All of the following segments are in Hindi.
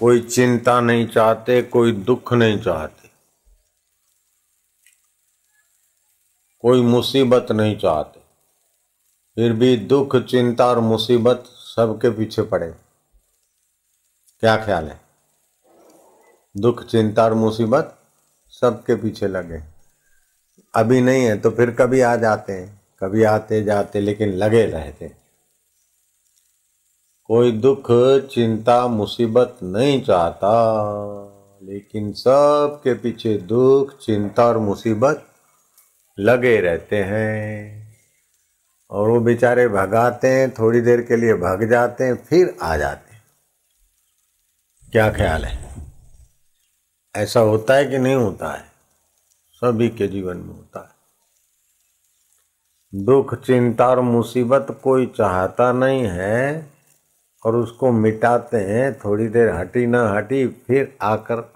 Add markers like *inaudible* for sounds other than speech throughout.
कोई चिंता नहीं चाहते, कोई दुख नहीं चाहते। कोई मुसीबत नहीं चाहते। फिर भी दुख, चिंता और मुसीबत सबके पीछे पड़े। क्या ख्याल है? दुख, चिंता और मुसीबत सबके पीछे लगे। अभी नहीं है तो फिर कभी आ जाते हैं। कभी आते जाते, लेकिन लगे रहते कोई दुख, चिंता, मुसीबत नहीं चाहता। लेकिन सबके पीछे दुख, चिंता और मुसीबत लगे रहते हैं। और वो बेचारे भगाते हैं, थोड़ी देर के लिए भग जाते हैं, फिर आ जाते हैं। क्या ख्याल है? ऐसा होता है कि नहीं होता है? सभी के जीवन में होता है। दुख, चिंता और मुसीबत कोई चाहता नहीं है। और उसको मिटाते हैं, थोड़ी देर हटी ना हटी, फिर आकर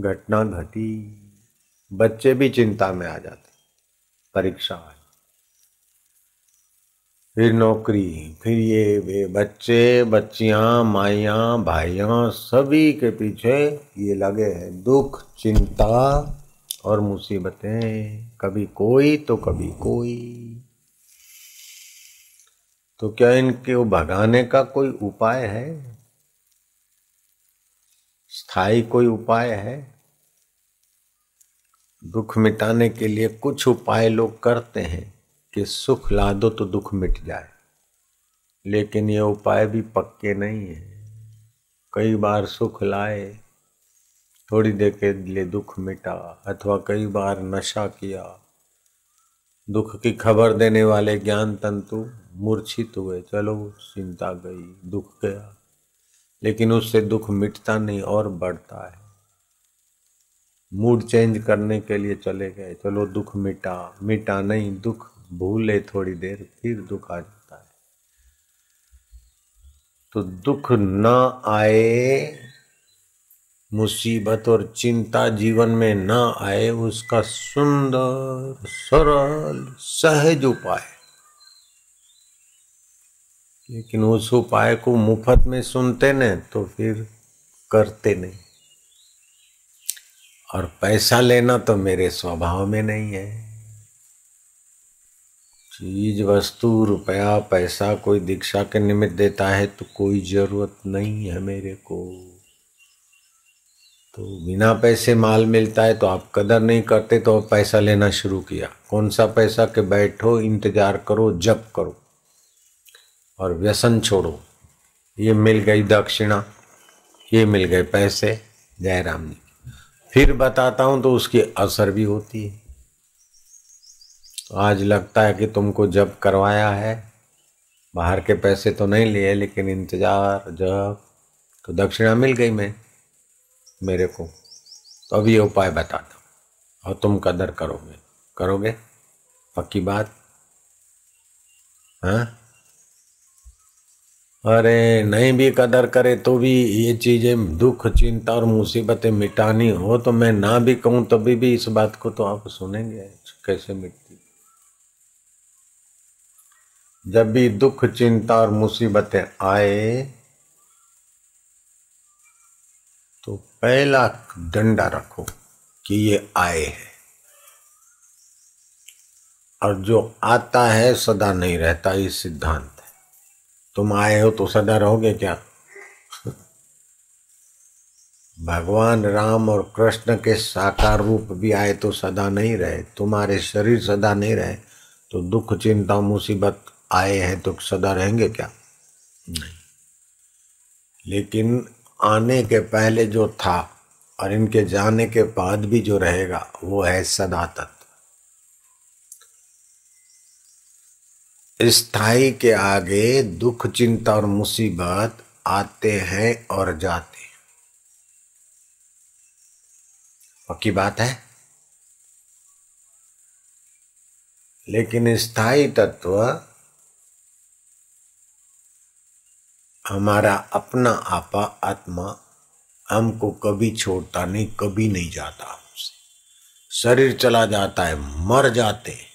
घटना घटी। बच्चे भी चिंता में आ जाते, परीक्षा फिर नौकरी, फिर ये वे बच्चे, बच्चियाँ, माइयाँ, भाइयाँ, सभी के पीछे ये लगे हैं दुख, चिंता और मुसीबतें। कभी कोई तो कभी कोई। तो क्या इनके भगाने का कोई उपाय है? स्थायी कोई उपाय है? दुख मिटाने के लिए कुछ उपाय लोग करते हैं कि सुख ला दो तो दुख मिट जाए। लेकिन ये उपाय भी पक्के नहीं है। कई बार सुख लाए, थोड़ी देर के लिए दुख मिटा, अथवा कई बार नशा किया। दुख की खबर देने वाले ज्ञान तंतु मूर्छित हुए। चलो, चिंता गई, दुख गया। लेकिन उससे दुख मिटता नहीं और बढ़ता है। मूड चेंज करने के लिए चले गए। चलो, दुख मिटा। मिटा नहीं, दुख भूले थोड़ी देर, फिर दुख आ जाता है। तो दुख न आए, मुसीबत और चिंता जीवन में न आए, उसका सुंदर, सरल, सहज उपाय। लेकिन उस उपाय को मुफ़्त में सुनते न तो फिर करते नहीं। और पैसा लेना तो मेरे स्वभाव में नहीं है। चीज़ वस्तु रुपया, पैसा कोई दीक्षा के निमित्त देता है तो कोई ज़रूरत नहीं है मेरे को। तो बिना पैसे माल मिलता है तो आप कदर नहीं करते तो पैसा लेना शुरू किया। कौन सा पैसा के बैठो, इंतज़ार करो, जप करो। और व्यसन छोड़ो। ये मिल गई दक्षिणा, ये मिल गए पैसे, जयराम जी। फिर बताता हूँ तो उसकी असर भी होती है। आज लगता है कि तुमको जब करवाया है, बाहर के पैसे तो नहीं लिए, लेकिन इंतज़ार, जब तो दक्षिणा मिल गई मैं, मेरे को। तो अब ये उपाय बताता हूँ, और तुम कदर करोगे। करोगे? पक्की बात? हाँ? अरे नहीं भी कदर करे तो भी ये चीज़ें दुख, चिंता और मुसीबतें मिटानी हो तो मैं ना भी कहूँ, तभी भी इस बात को तो आप सुनेंगे। कैसे मिटती? जब भी दुख, चिंता और मुसीबतें आए तो पहला डंडा रखो कि ये आए है। और जो आता है, सदा नहीं रहता, ये सिद्धांत। तुम आए हो तो सदा रहोगे क्या? भगवान राम और कृष्ण के साकार रूप भी आए तो सदा नहीं रहे। तुम्हारे शरीर सदा नहीं रहे तो दुख, चिंता, मुसीबत आए हैं तो सदा रहेंगे क्या? नहीं। लेकिन आने के पहले जो था और इनके जाने के बाद भी जो रहेगा, वो है सदा तत्व स्थायी के आगे दुख, चिंता और मुसीबत आते हैं और जाते हैं। पक्की बात है? लेकिन स्थायी तत्व हमारा अपना आपा, आत्मा हमको कभी छोड़ता नहीं, कभी नहीं जाता हमसे। शरीर चला जाता है, मर जाते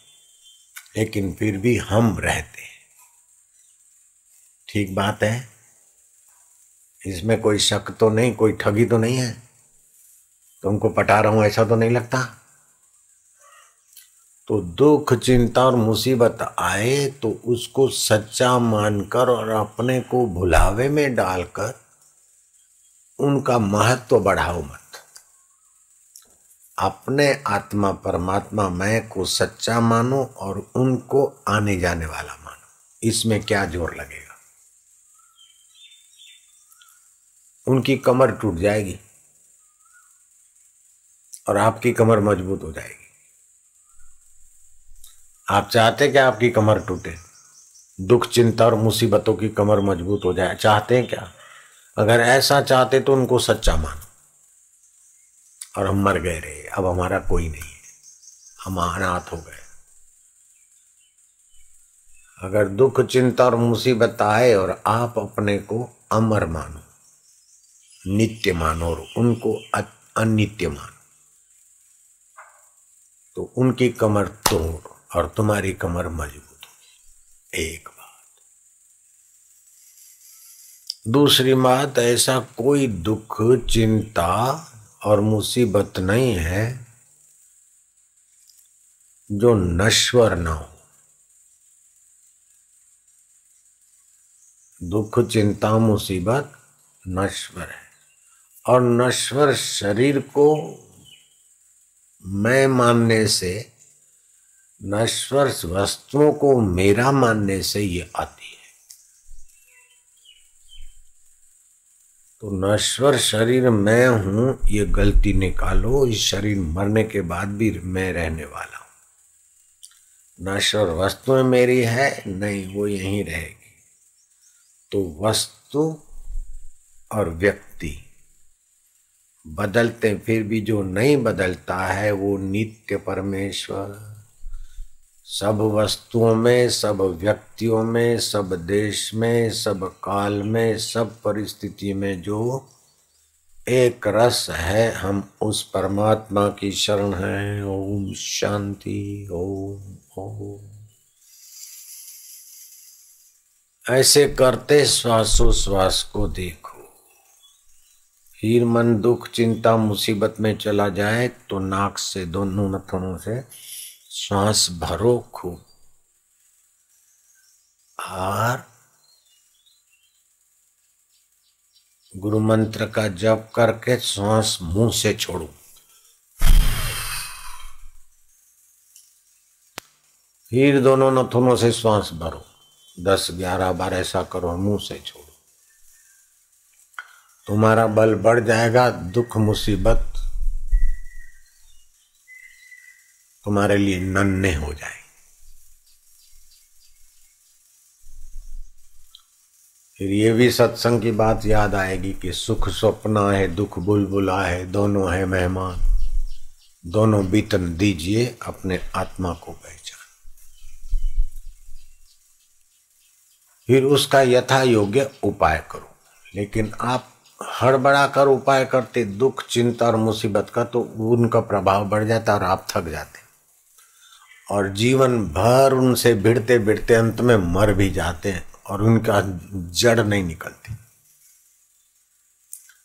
लेकिन फिर भी हम रहते हैं। ठीक बात है? इसमें कोई शक तो नहीं, कोई ठगी तो नहीं है? तुमको पटा रहा हूँ, ऐसा तो नहीं लगता? तो दुख, चिंता और मुसीबत आए तो उसको सच्चा मानकर और अपने को भुलावे में डालकर उनका महत्व तो बढ़ाओ मत। अपने आत्मा परमात्मा मैं को सच्चा मानो और उनको आने जाने वाला मानो। इसमें क्या ज़ोर लगेगा? उनकी कमर टूट जाएगी और आपकी कमर मज़बूत हो जाएगी। आप चाहते क्या आपकी कमर टूटे, दुख, चिंता और मुसीबतों की कमर मज़बूत हो जाए, चाहते हैं क्या? अगर ऐसा चाहते तो उनको सच्चा मानो। और हम मर गए रहे अब हमारा कोई नहीं है। हम अनाथ हो गए। अगर दुख, चिंता और मुसीबत आए और आप अपने को अमर मानो, नित्य मानो और उनको अनित्य मानो तो उनकी कमर तोड़ और तुम्हारी कमर मज़बूत हो। एक बात। दूसरी बात, ऐसा कोई दुख, चिंता और मुसीबत नहीं है जो नश्वर ना हो। दुख, चिंता, मुसीबत नश्वर है। और नश्वर शरीर को मैं मानने से, नश्वर वस्तुओं को मेरा मानने से ये आती है तो नश्वर शरीर मैं हूँ, ये गलती निकालो, इस शरीर मरने के बाद भी मैं रहने वाला हूँ। नश्वर वस्तुएँ मेरी है, नहीं, वो यहीं रहेगी। तो वस्तु और व्यक्ति बदलते फिर भी जो नहीं बदलता है, वो नित्य परमेश्वर। सब वस्तुओं में, सब व्यक्तियों में, सब देश में, सब काल में, सब परिस्थिति में जो एक रस है, हम उस परमात्मा की शरण है। ओम शांति, ओम ओम। ऐसे करते श्वासोश्वास को देखो। हीर मन दुख, चिंता, मुसीबत में चला जाए तो नाक से, दोनों नथनों से श्वास भरो खूब। और गुरु मंत्र का जप करके श्वास मुँह से छोड़ो। फिर दोनों नथुनों से श्वास भरो। दस, ग्यारह बार ऐसा करो, मुँह से छोड़ो। तुम्हारा बल बढ़ जाएगा, दुख, मुसीबत तुम्हारे लिए नन्हे हो जाए फिर ये भी सत्संग की बात याद आएगी कि सुख स्वप्ना है, दुख बुलबुला है, दोनों है मेहमान। दोनों बीतन दीजिए अपने आत्मा को पहचान। फिर उसका यथा योग्य उपाय करो। लेकिन आप हड़बड़ा कर उपाय करते, दुख, चिंता और मुसीबत का तो उनका प्रभाव बढ़ जाता और आप थक जाते। और जीवन भर उनसे भिड़ते भिड़ते अंत में मर भी जाते हैं और उनका जड़ नहीं निकलती।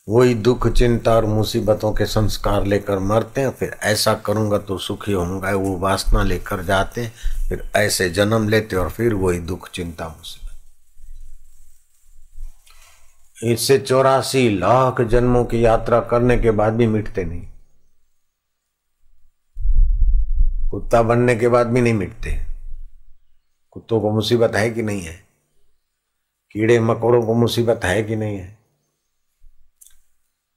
वही दुख, चिंता और मुसीबतों के संस्कार लेकर मरते हैं, फिर ऐसा करूँगा तो सुखी होऊँगा, वो वासना लेकर जाते हैं, फिर ऐसे जन्म लेते और फिर वही दुख, चिंता, मुसीबत। इससे चौरासी लाख जन्मों की यात्रा करने के बाद भी मिटते नहीं। कुत्ता बनने के बाद भी नहीं मिटते। कुत्तों को मुसीबत है कि नहीं है? कीड़े मकोड़ों को मुसीबत है कि नहीं है?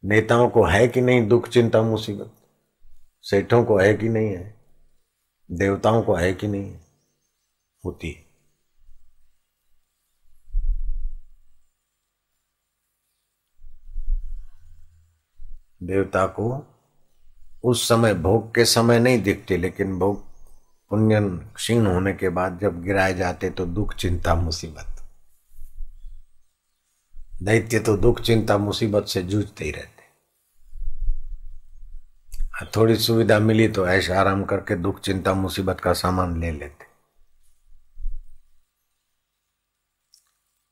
नेताओं को है कि नहीं दुख, चिंता, मुसीबत? सेठों को है कि नहीं है? देवताओं को है कि नहीं है? होती है। देवता को उस समय भोग के समय नहीं दिखते, लेकिन भोग पुण्यन क्षीण होने के बाद जब गिराए जाते तो दुख, चिंता, मुसीबत। दैत्य तो दुख, चिंता, मुसीबत से जूझते ही रहते। थोड़ी सुविधा मिली तो ऐसा आराम करके दुख, चिंता, मुसीबत का सामान ले लेते।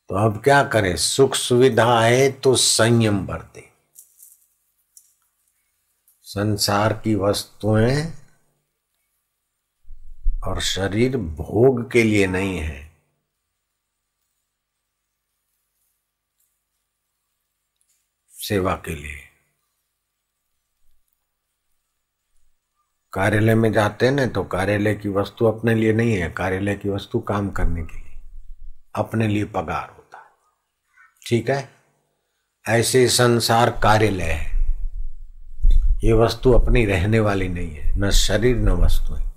तो अब क्या करें? सुख सुविधा है तो संयम बरते। संसार की वस्तुएँ और शरीर भोग के लिए नहीं है। सेवा के लिए। कार्यालय में जाते हैं ना तो कार्यालय की वस्तु अपने लिए नहीं है, कार्यालय की वस्तु काम करने के लिए। अपने लिए पगार होता है। ठीक है? ऐसे संसार कार्यालय है। ये वस्तु अपनी रहने वाली नहीं है, न शरीर न वस्तु है।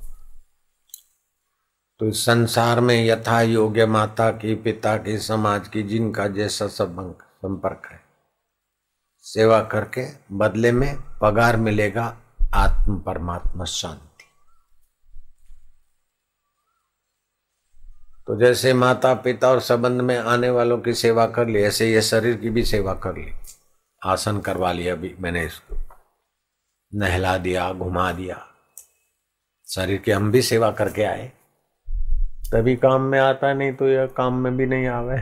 तो इस संसार में यथा योग्य माता की, पिता की, समाज की, जिनका जैसा संपर्क है, सेवा करके बदले में पगार मिलेगा आत्म परमात्मा शांति। तो जैसे माता, पिता और संबंध में आने वालों की सेवा कर ली, ऐसे ये शरीर की भी सेवा कर ली। आसन करवा लिया अभी मैंने इसको। नहला दिया, घुमा दिया। शरीर की हम भी सेवा करके आए। तभी काम में आता नहीं तो यह काम में भी नहीं आवे।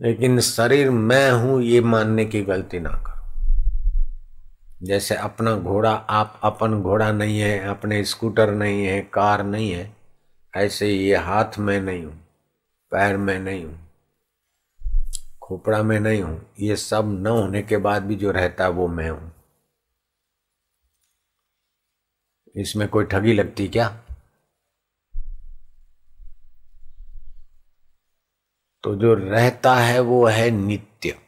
लेकिन शरीर मैं हूँ, ये मानने की गलती ना करो। जैसे अपना घोड़ा, आप अपन घोड़ा नहीं है, अपने स्कूटर नहीं है, कार नहीं है, ऐसे ये हाथ में नहीं हूँ, पैर में नहीं हूँ। खोपड़ा में नहीं हूँ। ये सब न होने के बाद भी जो रहता है वो मैं हूँ। इसमें कोई ठगी लगती क्या? तो जो रहता है वो है नित्य,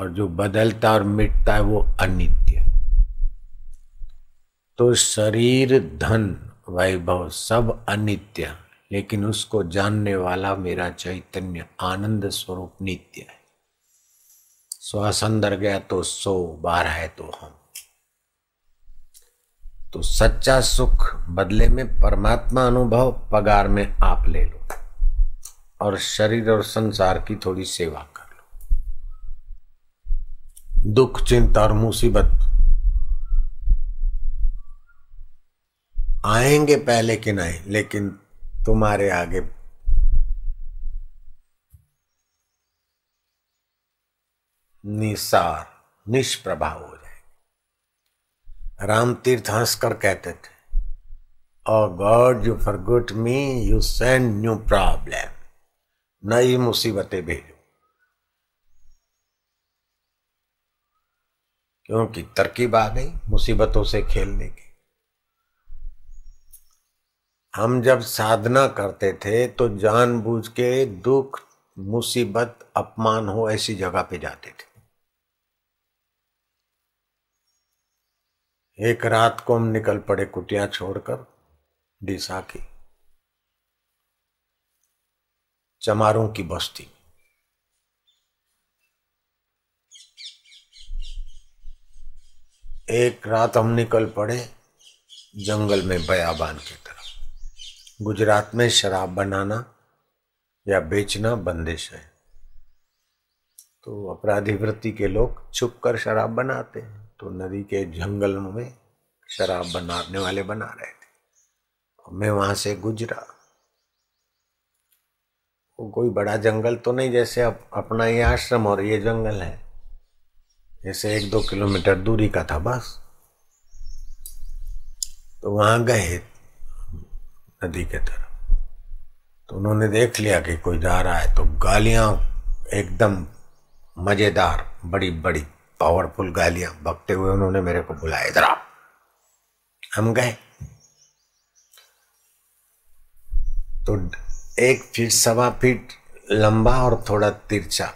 और जो बदलता और मिटता है वो अनित्य। तो शरीर, धन, वैभव सब अनित्य। लेकिन उसको जानने वाला मेरा चैतन्य आनंद स्वरूप नित्य है। श्वास अंदर गया तो सो, बार है तो हम। तो सच्चा सुख बदले में परमात्मा अनुभव, पगार में आप ले लो। और शरीर और संसार की थोड़ी सेवा कर लो। दुख, चिंता और मुसीबत आएँगे पहले कि नहीं, लेकिन तुम्हारे आगे। निसार निष्प्रभाव हो जाए राम तीर्थ हंसकर कहते थे ओ God you forgot me you send new problem नई मुसीबतें भेजो। क्योंकि तरकीब आ गई मुसीबतों से खेलने की। हम जब साधना करते थे तो जानबूझ के दुख, मुसीबत, अपमान हो ऐसी जगह पे जाते थे। एक रात को हम निकल पड़े कुटिया छोड़कर, डिसा की। चमारों की बस्ती। एक रात हम निकल पड़े जंगल में बयाबान की तरफ़ गुजरात में शराब बनाना या बेचना बंदिश है। तो अपराधी वृत्ति के लोग छुप कर शराब बनाते हैं। तो नदी के जंगल में शराब बनाने वाले बना रहे थे। मैं वहाँ से गुजरा। वो कोई बड़ा जंगल तो नहीं जैसे अब अपना ये आश्रम और ये जंगल है। जैसे एक दो किलोमीटर दूरी का था बस। तो वहाँ गए नदी के तरफ़। तो उन्होंने देख लिया कि कोई जा रहा है तो गालियाँ एकदम मज़ेदार बड़ी बड़ी पावरफुल गालियाँ बकते हुए उन्होंने मेरे को बुलाया, इधर हम गए। तो एक फीट, सवा फीट लंबा और थोड़ा तिरछा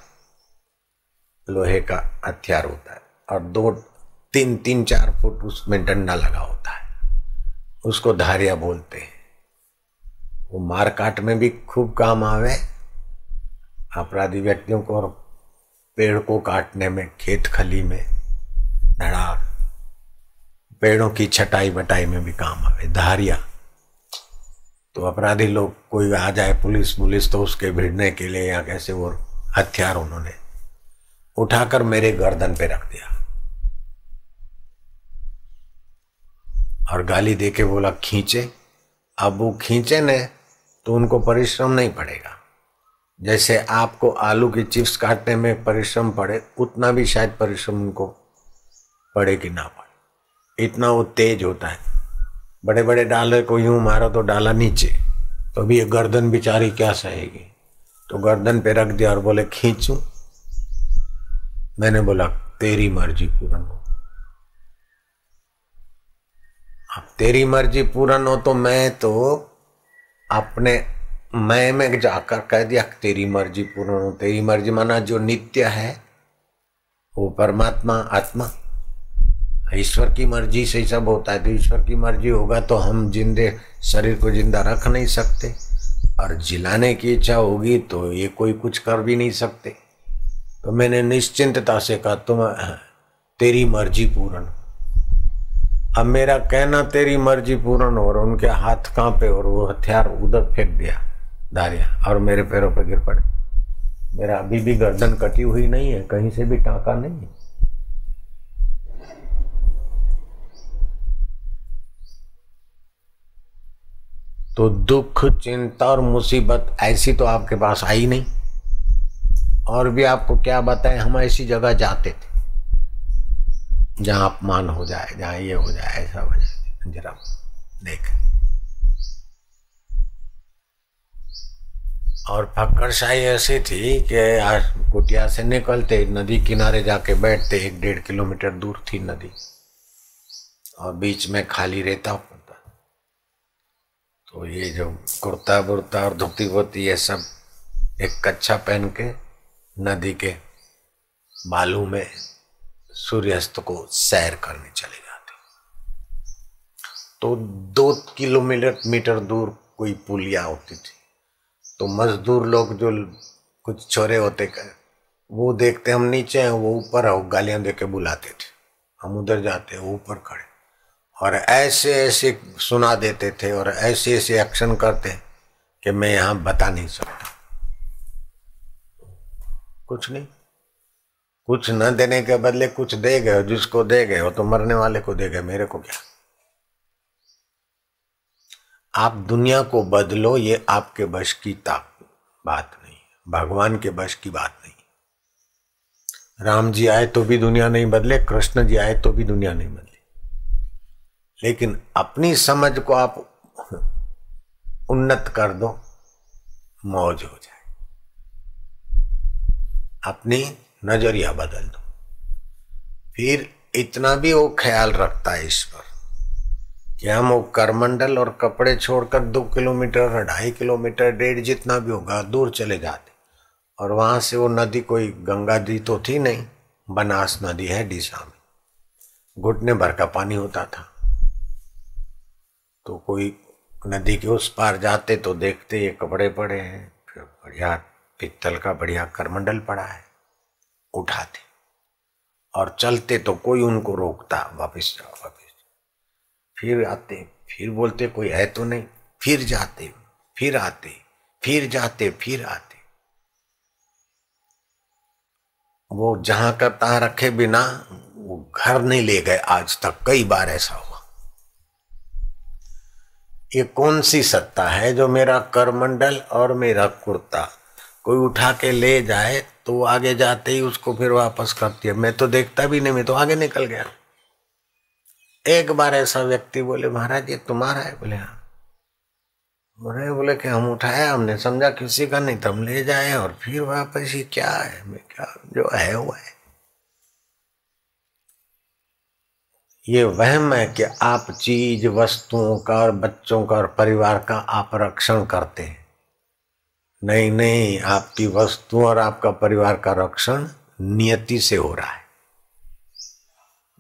लोहे का हथियार होता है और दो, तीन तीन, चार फुट उसमें डंडा लगा होता है। उसको धारिया बोलते हैं। वो मार काट में भी खूब काम आवे। अपराधी व्यक्तियों को और पेड़ को काटने में, खेत खली में धड़ाक पेड़ों की छटाई बटाई में भी काम आवे। धारिया। तो अपराधी लोग कोई आ जाए पुलिस पुलिस तो उसके भिड़ने के लिए या कैसे वो हथियार उन्होंने उठाकर मेरे गर्दन पे रख दिया। और गाली दे के बोला, खींचे। अब वो खींचे ने तो उनको परिश्रम नहीं पड़ेगा। जैसे आपको आलू की चिप्स काटने में परिश्रम पड़े, उतना भी शायद परिश्रम उनको पड़े कि ना पड़े। इतना वो तेज होता है। बड़े बड़े डाले को यूँ मारो तो डाला नीचे तो अभी ये गर्दन बिचारी क्या सहेगी? तो गर्दन पे रख दिया और बोले, खींचू? मैंने बोला, तेरी मर्ज़ी पूरन हो। अब तेरी मर्ज़ी पूर्ण हो तो मैं तो अपने मैं में जाकर कह दिया, तेरी मर्ज़ी पूर्ण हो, तेरी मर्ज़ी माना जो नित्य है, वो परमात्मा, आत्मा। ईश्वर की मर्ज़ी से ही सब होता है तो ईश्वर की मर्ज़ी होगा तो हम जिंदे, शरीर को ज़िंदा रख नहीं सकते। और जिलाने की इच्छा होगी तो ये कोई कुछ कर भी नहीं सकते। तो मैंने निश्चिंतता से कहा, तुम, तेरी मर्ज़ी पूर्ण। अब मेरा कहना तेरी मर्ज़ी पूर्ण और उनके हाथ कांपे और वो हथियार उधर फेंक दिया, दारिया, और मेरे पैरों पर गिर पड़े। मेरा अभी भी गर्दन कटी हुई नहीं है, कहीं से भी टाका नहीं है। तो दुख, चिंता और मुसीबत ऐसी तो आपके पास आई नहीं। और भी आपको क्या बताएँ, हम ऐसी जगह जाते थे। जहाँ अपमान हो जाए, जहाँ ये हो जाए, ऐसा हो जाए। जरा देख। और फक्करशाही ऐसी थी कि कुटिया से निकलते नदी किनारे जाके बैठते, एक डेढ़ किलोमीटर दूर थी नदी। और बीच में खाली रहता होता तो ये जो कुर्ता बुर्ता और धोती वोती ये सब एक कच्छा पहन के नदी के बालू में सूर्यास्त को सैर करने चले जाते तो दो किलोमीटर, मीटर दूर कोई पुलिया होती थी। तो मजदूर लोग जो कुछ छोरे होते कर वो देखते हम नीचे हैं, वो ऊपर है गालियाँ दे के बुलाते थे। हम उधर जाते, वो ऊपर खड़े। और ऐसे ऐसे सुना देते थे और ऐसे ऐसे एक्शन करते कि मैं यहाँ बता नहीं सकता। कुछ नहीं। कुछ न देने के बदले कुछ दे गए जिसको दे गए वो तो मरने वाले को दे गए, मेरे को क्या? आप दुनिया को बदलो, ये आपके बश की ताक बात नहीं भगवान के बश की बात नहीं राम जी आए तो भी दुनिया नहीं बदले, कृष्ण जी आए तो भी दुनिया नहीं बदले। लेकिन अपनी समझ को आप उन्नत कर दो, मौज हो जाए। अपनी नज़रिया बदल दो। फिर इतना भी वो ख्याल रखता है ईश्वर कि हम वो करमंडल और कपड़े छोड़कर दो किलोमीटर ढाई किलोमीटर, डेढ़ जितना भी होगा, दूर चले जाते। और वहाँ से वो नदी कोई गंगा दी तो थी नहीं, बनास नदी है डीसा में। घुटने भर का पानी होता था। तो कोई नदी के उस पार जाते तो देखते ये कपड़े पड़े हैं, फिर बढ़िया पित्तल का बढ़िया करमंडल पड़ा है। उठाते। और चलते तो कोई उनको रोकता, वापस जाओ, वापस फिर आते, फिर बोलते, कोई है तो नहीं। फिर जाते, फिर आते, फिर जाते, फिर आते। वो जहाँ का तहा रखे बिना वो घर नहीं ले गए। आज तक कई बार ऐसा हुआ। ये कौन सी सत्ता है जो मेरा करमंडल और मेरा कुर्ता कोई उठा के ले जाए तो आगे जाते ही उसको फिर वापस करती है। मैं तो देखता भी नहीं, मैं तो आगे निकल गया। एक बार ऐसा व्यक्ति बोले, महाराज, ये तुम्हारा है? बोले हाँ। बोले बोले कि, हम उठाया हमने समझा किसी का नहीं तो हम ले जाए और फिर वापस ये क्या है? मैं क्या, जो है, वो है। ये वहम है कि आप चीज़ वस्तुओं का और बच्चों का और परिवार का आप रक्षण करते हैं। नहीं नहीं, आपकी वस्तु और आपका परिवार का रक्षण नियति से हो रहा है।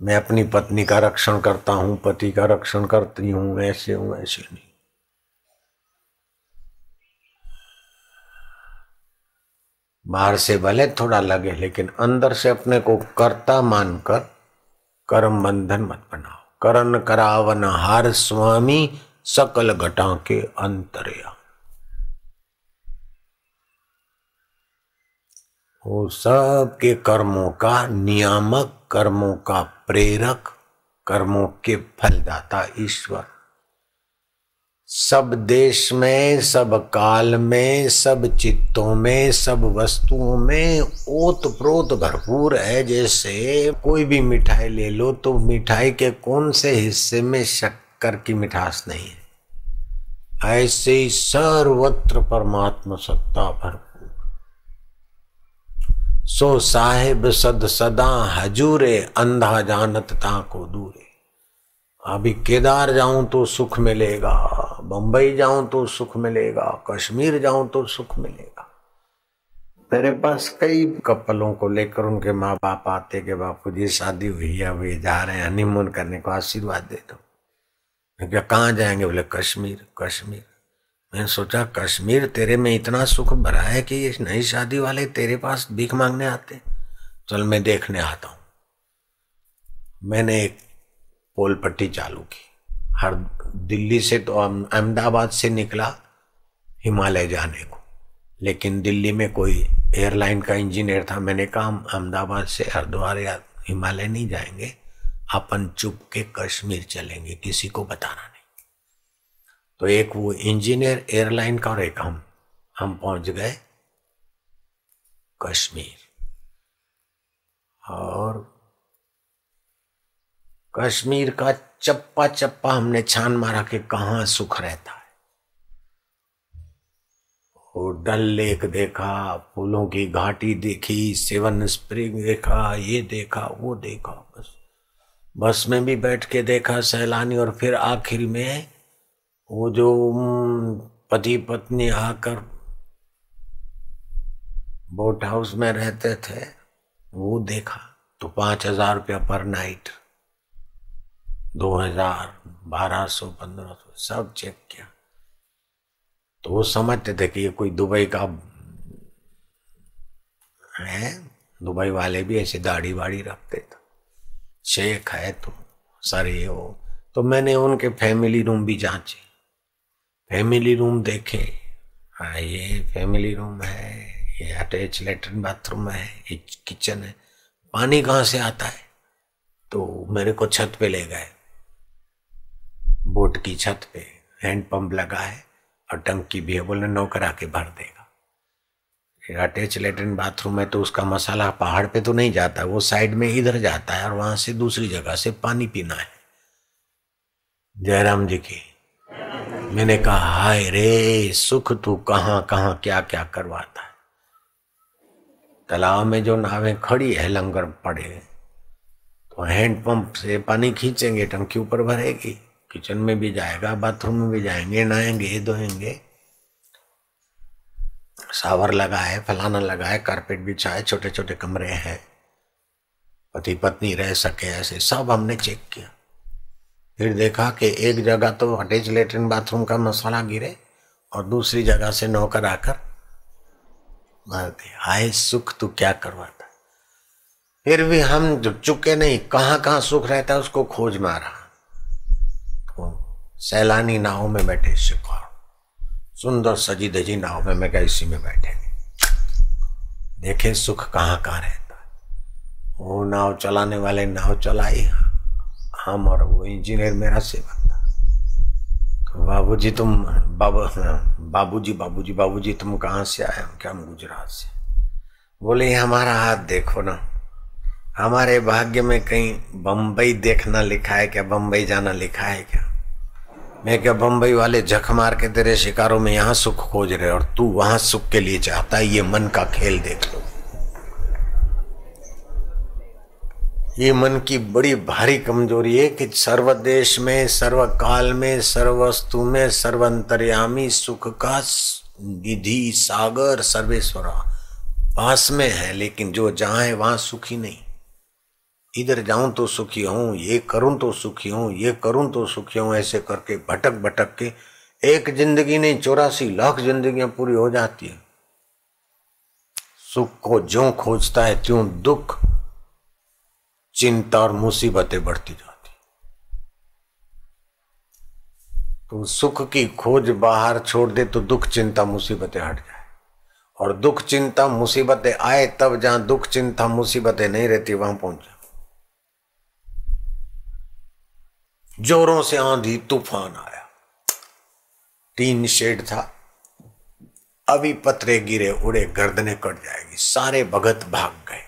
मैं अपनी पत्नी का रक्षण करता हूँ, पति का रक्षण करती हूँ, ऐसे हूँ, ऐसे नहीं। बाहर से भले थोड़ा लगे, लेकिन अंदर से अपने को कर्ता मानकर कर्म बंधन मत बनाओ। करण करावन हार स्वामी सकल घटा के अंतरया वो सब के कर्मों का नियामक, कर्मों का प्रेरक, कर्मों के फलदाता ईश्वर। सब देश में, सब काल में, सब चित्तों में, सब वस्तुओं में ओत प्रोत भरपूर है। जैसे कोई भी मिठाई ले लो तो मिठाई के कौन से हिस्से में शक्कर की मिठास नहीं है? ऐसे ही सर्वत्र परमात्मा सत्ता भरपूर सो साहेब सद सदा हजूरे अंधा जानत ता को दूरे। अभी केदार जाऊँ तो सुख मिलेगा, बंबई जाऊँ तो सुख मिलेगा, कश्मीर जाऊँ तो सुख मिलेगा। मेरे पास कई कपलों को लेकर उनके माँ बाप आते के बापू जी शादी हुई है वे जा रहे हैं हनीमून करने को आशीर्वाद दे दो। क्या कहाँ जाएँगे? बोले, कश्मीर कश्मीर। मैंने सोचा, कश्मीर तेरे में इतना सुख भरा है कि ये नई शादी वाले तेरे पास भीख मांगने आते चल मैं देखने आता हूँ। मैंने एक पोल पट्टी चालू की। हर दिल्ली से तो अहमदाबाद से निकला हिमालय जाने को। लेकिन दिल्ली में कोई एयरलाइन का इंजीनियर था। मैंने कहा, हम अहमदाबाद से हरिद्वार या हिमालय नहीं जाएँगे। अपन चुप के कश्मीर चलेंगे। किसी को बताना तो एक वो इंजीनियर एयरलाइन का और एक हम हम पहुँच गए कश्मीर। और कश्मीर का चप्पा चप्पा हमने छान मारा कि कहाँ सुख रहता है। और डल लेक देखा, फूलों की घाटी देखी, सेवन स्प्रिंग देखा, ये देखा, वो देखा, बस। बस में भी बैठ के देखा सैलानी और फिर आखिर में वो जो पति पत्नी आकर बोट हाउस में रहते थे, वो देखा तो पाँच हज़ार रुपया पर नाइट दो हज़ार बारह सौ, पंद्रह सौ, सब चेक किया। तो वो समझते थे कि ये कोई दुबई का, है? दुबई वाले भी ऐसे दाढ़ी वाड़ी रखते थे। शेख है तो सर ये हो तो मैंने उनके फैमिली रूम भी जांचे। फैमिली रूम देखे। हाँ ये फैमिली रूम है, ये अटैच लेटरिन बाथरूम है, ये किचन है। पानी कहाँ से आता है? तो मेरे को छत पे ले गए। बोट की छत पे हैंड लगा है और टंकी भी है, बोले नौकर आके भर देगा। अटैच लेटरिन बाथरूम है तो उसका मसाला पहाड़ पे तो नहीं जाता, वो साइड में इधर जाता है और वहाँ से दूसरी जगह से पानी पीना है। जयराम जी की मैंने कहा, हाय रे, सुख तू कहाँ कहाँ क्या क्या करवाता है? तालाब में जो नावें खड़ी है, लंगर पड़े तो हैंडपंप से पानी खींचेंगे, टंकी ऊपर भरेगी, किचन में भी जाएगा, बाथरूम में भी जाएँगे, नहाएँगे, धोएँगे। सावर लगा है फलाना लगा है कारपेट बिछा है छोटे छोटे कमरे हैं पति पत्नी रह सके ऐसे, सब हमने चेक किया। फिर देखा कि एक जगह तो अटैच लेटरिन बाथरूम का मसाला गिरे और दूसरी जगह से नौकर आकर हाय, सुख तू क्या करवाता फिर भी हम चुके नहीं, कहाँ कहाँ सुख रहता है उसको खोज मारा। तो सैलानी नाव में बैठे शिकार सुंदर सजी दजी नाव में मैं क्या इसी में बैठे? देखे सुख कहाँ कहाँ रहता वो नाव चलाने वाले नाव चलाई। हम और वो इंजीनियर मेरा सेवक था। तो बाबूजी तुम, बाबू, बाबूजी बाबूजी बाबूजी, तुम कहाँ से आए? हम क्या, हम गुजरात से? बोले हमारा हाथ देखो ना। हमारे भाग्य में कहीं बम्बई देखना लिखा है क्या? बम्बई जाना लिखा है क्या? मैं क्या बम्बई वाले झक मार के तेरे शिकारों में यहाँ सुख खोज रहे और तू वहाँ सुख के लिए चाहता है? ये मन का खेल देख लो। ये मन की बड़ी भारी कमज़ोरी है कि सर्व देश में, सर्व काल में, सर्व वस्तु में सर्वंतर्यामी सुख का निधि सागर सर्वेश्वरा पास में है, लेकिन जो जहाँ है वहाँ सुखी नहीं। इधर जाऊँ तो सुखी हूँ ये करूँ तो सुखी हूँ ये करूँ तो सुखी हूँ ऐसे करके भटक भटक के एक ज़िंदगी नहीं, चौरासी लाख जिंदगियाँ पूरी हो जाती है। सुख को जो खोजता है, त्यों दुख चिंता और मुसीबतें बढ़ती जाती। तो सुख की खोज बाहर छोड़ दे तो दुख, चिंता, मुसीबतें हट जाए। और दुख, चिंता, मुसीबतें आए तब जहाँ दुख, चिंता, मुसीबतें नहीं रहती, वहाँ पहुँच जोरों से आंधी, तूफ़ान आया। तीन शेड था। अभी पत्रे गिरे, उड़े, गर्दने कट जाएगी। सारे भगत भाग गए।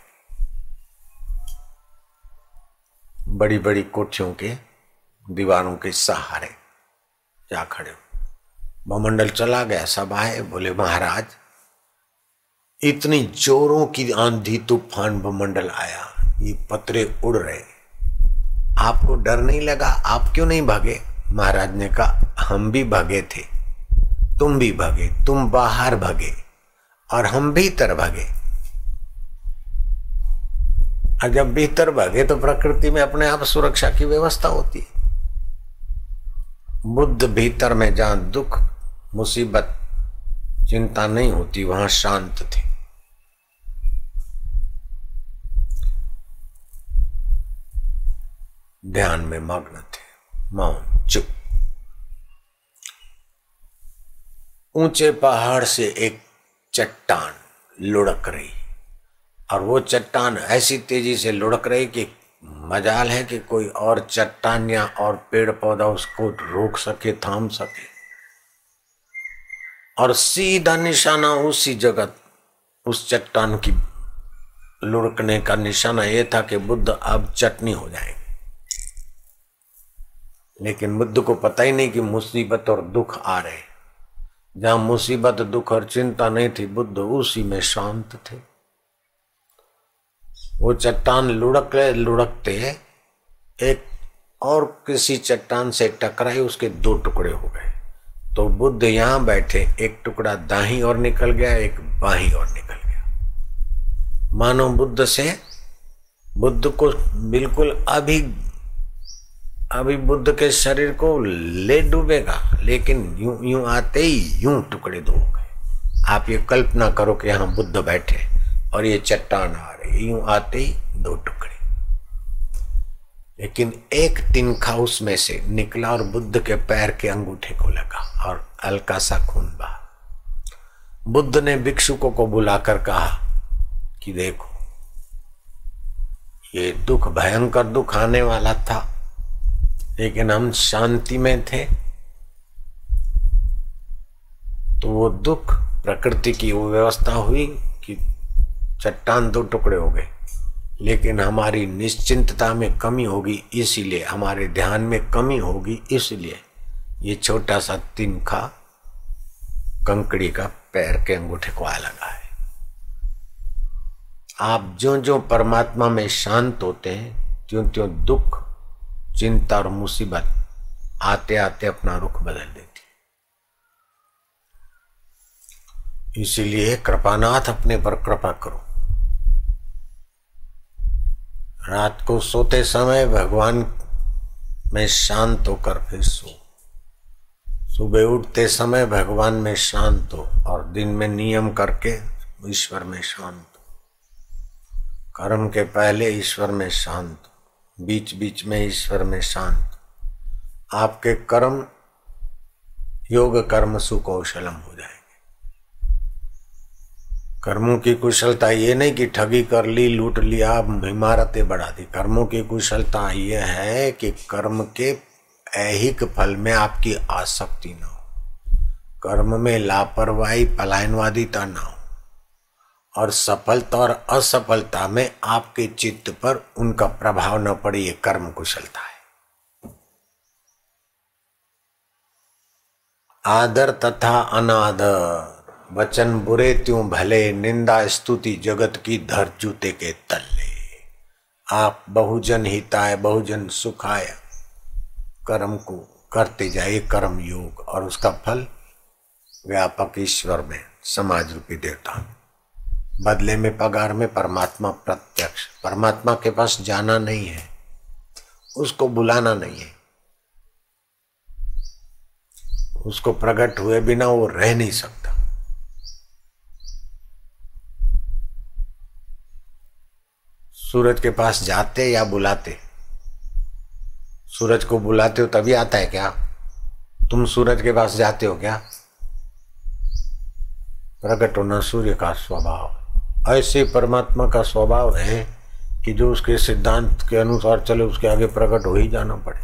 बड़ी बड़ी कोठियों के दीवारों के सहारे जा खड़े बमंडल चला गया, सब आए, बोले, महाराज, इतनी जोरों की आंधी तूफ़ान बमंडल आया, ये पत्रे उड़ रहे आपको डर नहीं लगा? आप क्यों नहीं भागे? महाराज ने कहा, हम भी भागे थे, तुम भी भागे, तुम बाहर भागे और हम भीतर भागे। और जब भीतर भागे तो प्रकृति में अपने आप सुरक्षा की व्यवस्था होती है। बुद्ध भीतर में जहाँ दुख, मुसीबत, चिंता नहीं होती, वहाँ शांत थे। ध्यान में मग्न थे। मौन, चुप। ऊँचे पहाड़ से एक चट्टान लुढ़क रही। और वो चट्टान ऐसी तेज़ी से लुढ़क रही कि मजाल है कि कोई और चट्टान या और पेड़ पौधा उसको रोक सके, थाम सके। और सीधा निशाना उसी जगत, उस चट्टान की लुढ़कने का निशाना यह था कि बुद्ध अब चटनी हो जाएँगे। लेकिन बुद्ध को पता ही नहीं कि मुसीबत और दुख आ रहे जहाँ मुसीबत, दुख और चिंता नहीं थी, बुद्ध उसी में शांत थे। वो चट्टान लुढ़क लुढ़कते एक और किसी चट्टान से टकराई, उसके दो टुकड़े हो गए। तो बुद्ध यहाँ बैठे, एक टुकड़ा दाही और निकल गया, एक बाही और निकल गया। मानो बुद्ध से, बुद्ध को बिल्कुल अभी अभी बुद्ध के शरीर को ले डूबेगा, लेकिन यूँ यूँ आते ही यूँ टुकड़े दो हो गए। आप ये कल्पना करो कि यहाँ बुद्ध बैठे। और ये चट्टान आ रही यूँ आते ही दो टुकड़े। लेकिन एक तिनखा उसमें से निकला और बुद्ध के पैर के अंगूठे को लगा और हल्का सा खून बहा। बुद्ध ने भिक्षुकों को बुलाकर कहा कि देखो, ये दुख भयंकर दुख आने वाला था, लेकिन हम शांति में थे। तो वो दुख प्रकृति की व्यवस्था हुई चट्टान दो टुकड़े हो गए। लेकिन हमारी निश्चिंतता में कमी होगी, इसीलिए, हमारे ध्यान में कमी होगी, इसलिए। ये छोटा सा तिनखा कंकड़ी का पैर के अंगूठे को आ लगा है। आप जो जो परमात्मा में शांत होते हैं त्यों त्यों दुख, चिंता और मुसीबत आते आते अपना रुख बदल देती इसीलिए कृपानाथ अपने पर कृपा करो। रात को सोते समय भगवान में शांत होकर फिर सो। सुबह उठते समय भगवान में शांत हो और दिन में नियम करके ईश्वर में शांत हो। कर्म के पहले ईश्वर में शांत हो। बीच बीच में ईश्वर में शांत आपके कर्म, योग कर्म सुकौशलम हो जाए कर्मों की कुशलता ये नहीं कि ठगी कर ली, लूट लिया इमारतें बढ़ा दी। कर्मों की कुशलता ये है कि कर्म के ऐहिक फल में आपकी आसक्ति ना हो। कर्म में लापरवाही, पलायनवादिता ना हो। और सफलता और असफलता में आपके चित्त पर उनका प्रभाव न पड़े, ये कर्म कुशलता है। आदर तथा अनादर। वचन बुरे त्यों भले, निंदा स्तुति जगत की धर जूते के तल्ले। आप बहुजन हिताय, बहुजन सुखाय, कर्म को करते जाए कर्म योग, और उसका फल व्यापक ईश्वर में, समाज रूपी देवता बदले में पगार में परमात्मा प्रत्यक्ष। परमात्मा के पास जाना नहीं है, उसको बुलाना नहीं है। उसको प्रकट हुए बिना वो रह नहीं सकता। सूरज के पास जाते या बुलाते? सूरज को बुलाते हो तभी आता है क्या? तुम सूरज के पास जाते हो क्या? प्रकट होना सूर्य का स्वभाव। ऐसे परमात्मा का स्वभाव है कि जो उसके सिद्धांत के अनुसार चले, उसके आगे प्रकट हो ही जाना पड़े।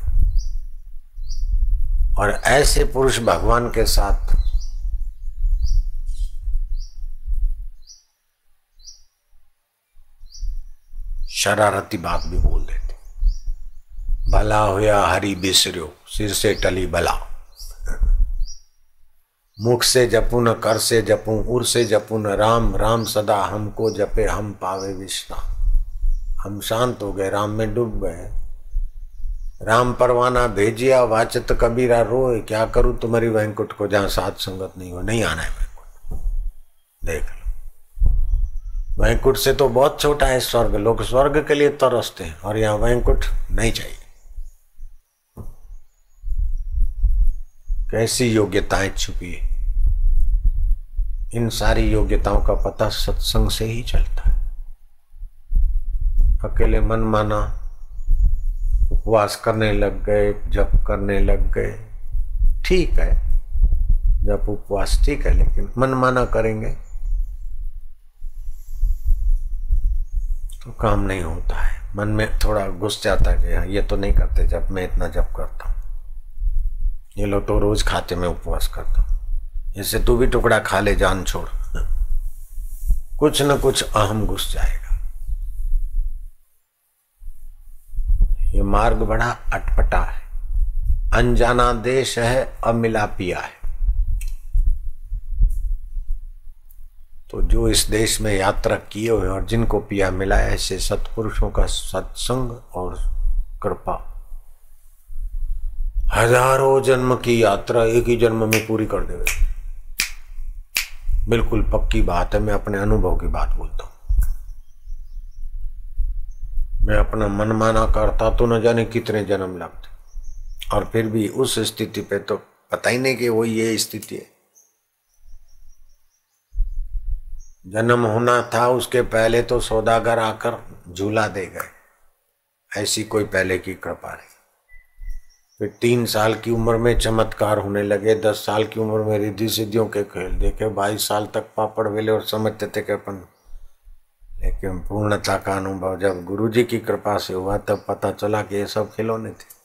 और ऐसे पुरुष भगवान के साथ शरारती बात भी बोल देते। भला होया हरी बिसरो सिर से टली भला। मुख से जपू न, कर से जपू, उर से जपू न, राम राम सदा हमको जपे, हम पावे विश्राम हम शांत हो गए, राम में डूब गए। राम परवाना भेजिया, वाचत कबीरा रोए, क्या करूँ तुम्हारी वैंकुट को जहाँ सात संगत नहीं हो, नहीं आना है वैंकुट देख वैंकुट से तो बहुत छोटा है स्वर्ग। लोग स्वर्ग के लिए तरसते हैं और यहाँ वैंकुट नहीं चाहिए। कैसी योग्यताएँ छुपी इन सारी योग्यताओं का पता सत्संग से ही चलता है। अकेले मन माना, उपवास करने लग गए, जप करने लग गए, ठीक है। जब उपवास ठीक है, लेकिन मन माना करेंगे। तो काम नहीं होता है। मन में थोड़ा घुस जाता है कि हाँ ये तो नहीं करते, जब मैं इतना जब करता हूँ। ये लोग तो रोज खाते में उपवास करता हूँ। इससे तू भी टुकड़ा खा ले, जान छोड़। *laughs* कुछ न कुछ अहम घुस जाएगा। ये मार्ग बड़ा अटपटा है। अनजाना देश है अमिला पिया है। तो जो इस देश में यात्रा किए हुए और जिनको पिया मिला ऐसे सत्पुरुषों का सत्संग और कृपा। हज़ारों जन्म की यात्रा एक ही जन्म में पूरी कर देवे। बिल्कुल पक्की बात है, मैं अपने अनुभव की बात बोलता हूँ। मैं अपना मनमाना करता तो न जाने कितने जन्म लगते। और फिर भी उस स्थिति पे तो पता ही नहीं कि वो ये स्थिति है। जन्म होना था, उसके पहले तो सौदागर आकर झूला दे गए। ऐसी कोई पहले की कृपा नहीं। फिर तीन साल की उम्र में चमत्कार होने लगे। दस साल की उम्र में रिद्धि सिद्धियों के खेल देखे। बाईस साल तक पापड़ वेले और समझते थे कि अपन लेकिन पूर्णता का अनुभव जब गुरु जी की कृपा से हुआ, तब पता चला कि ये सब खिलौने थे।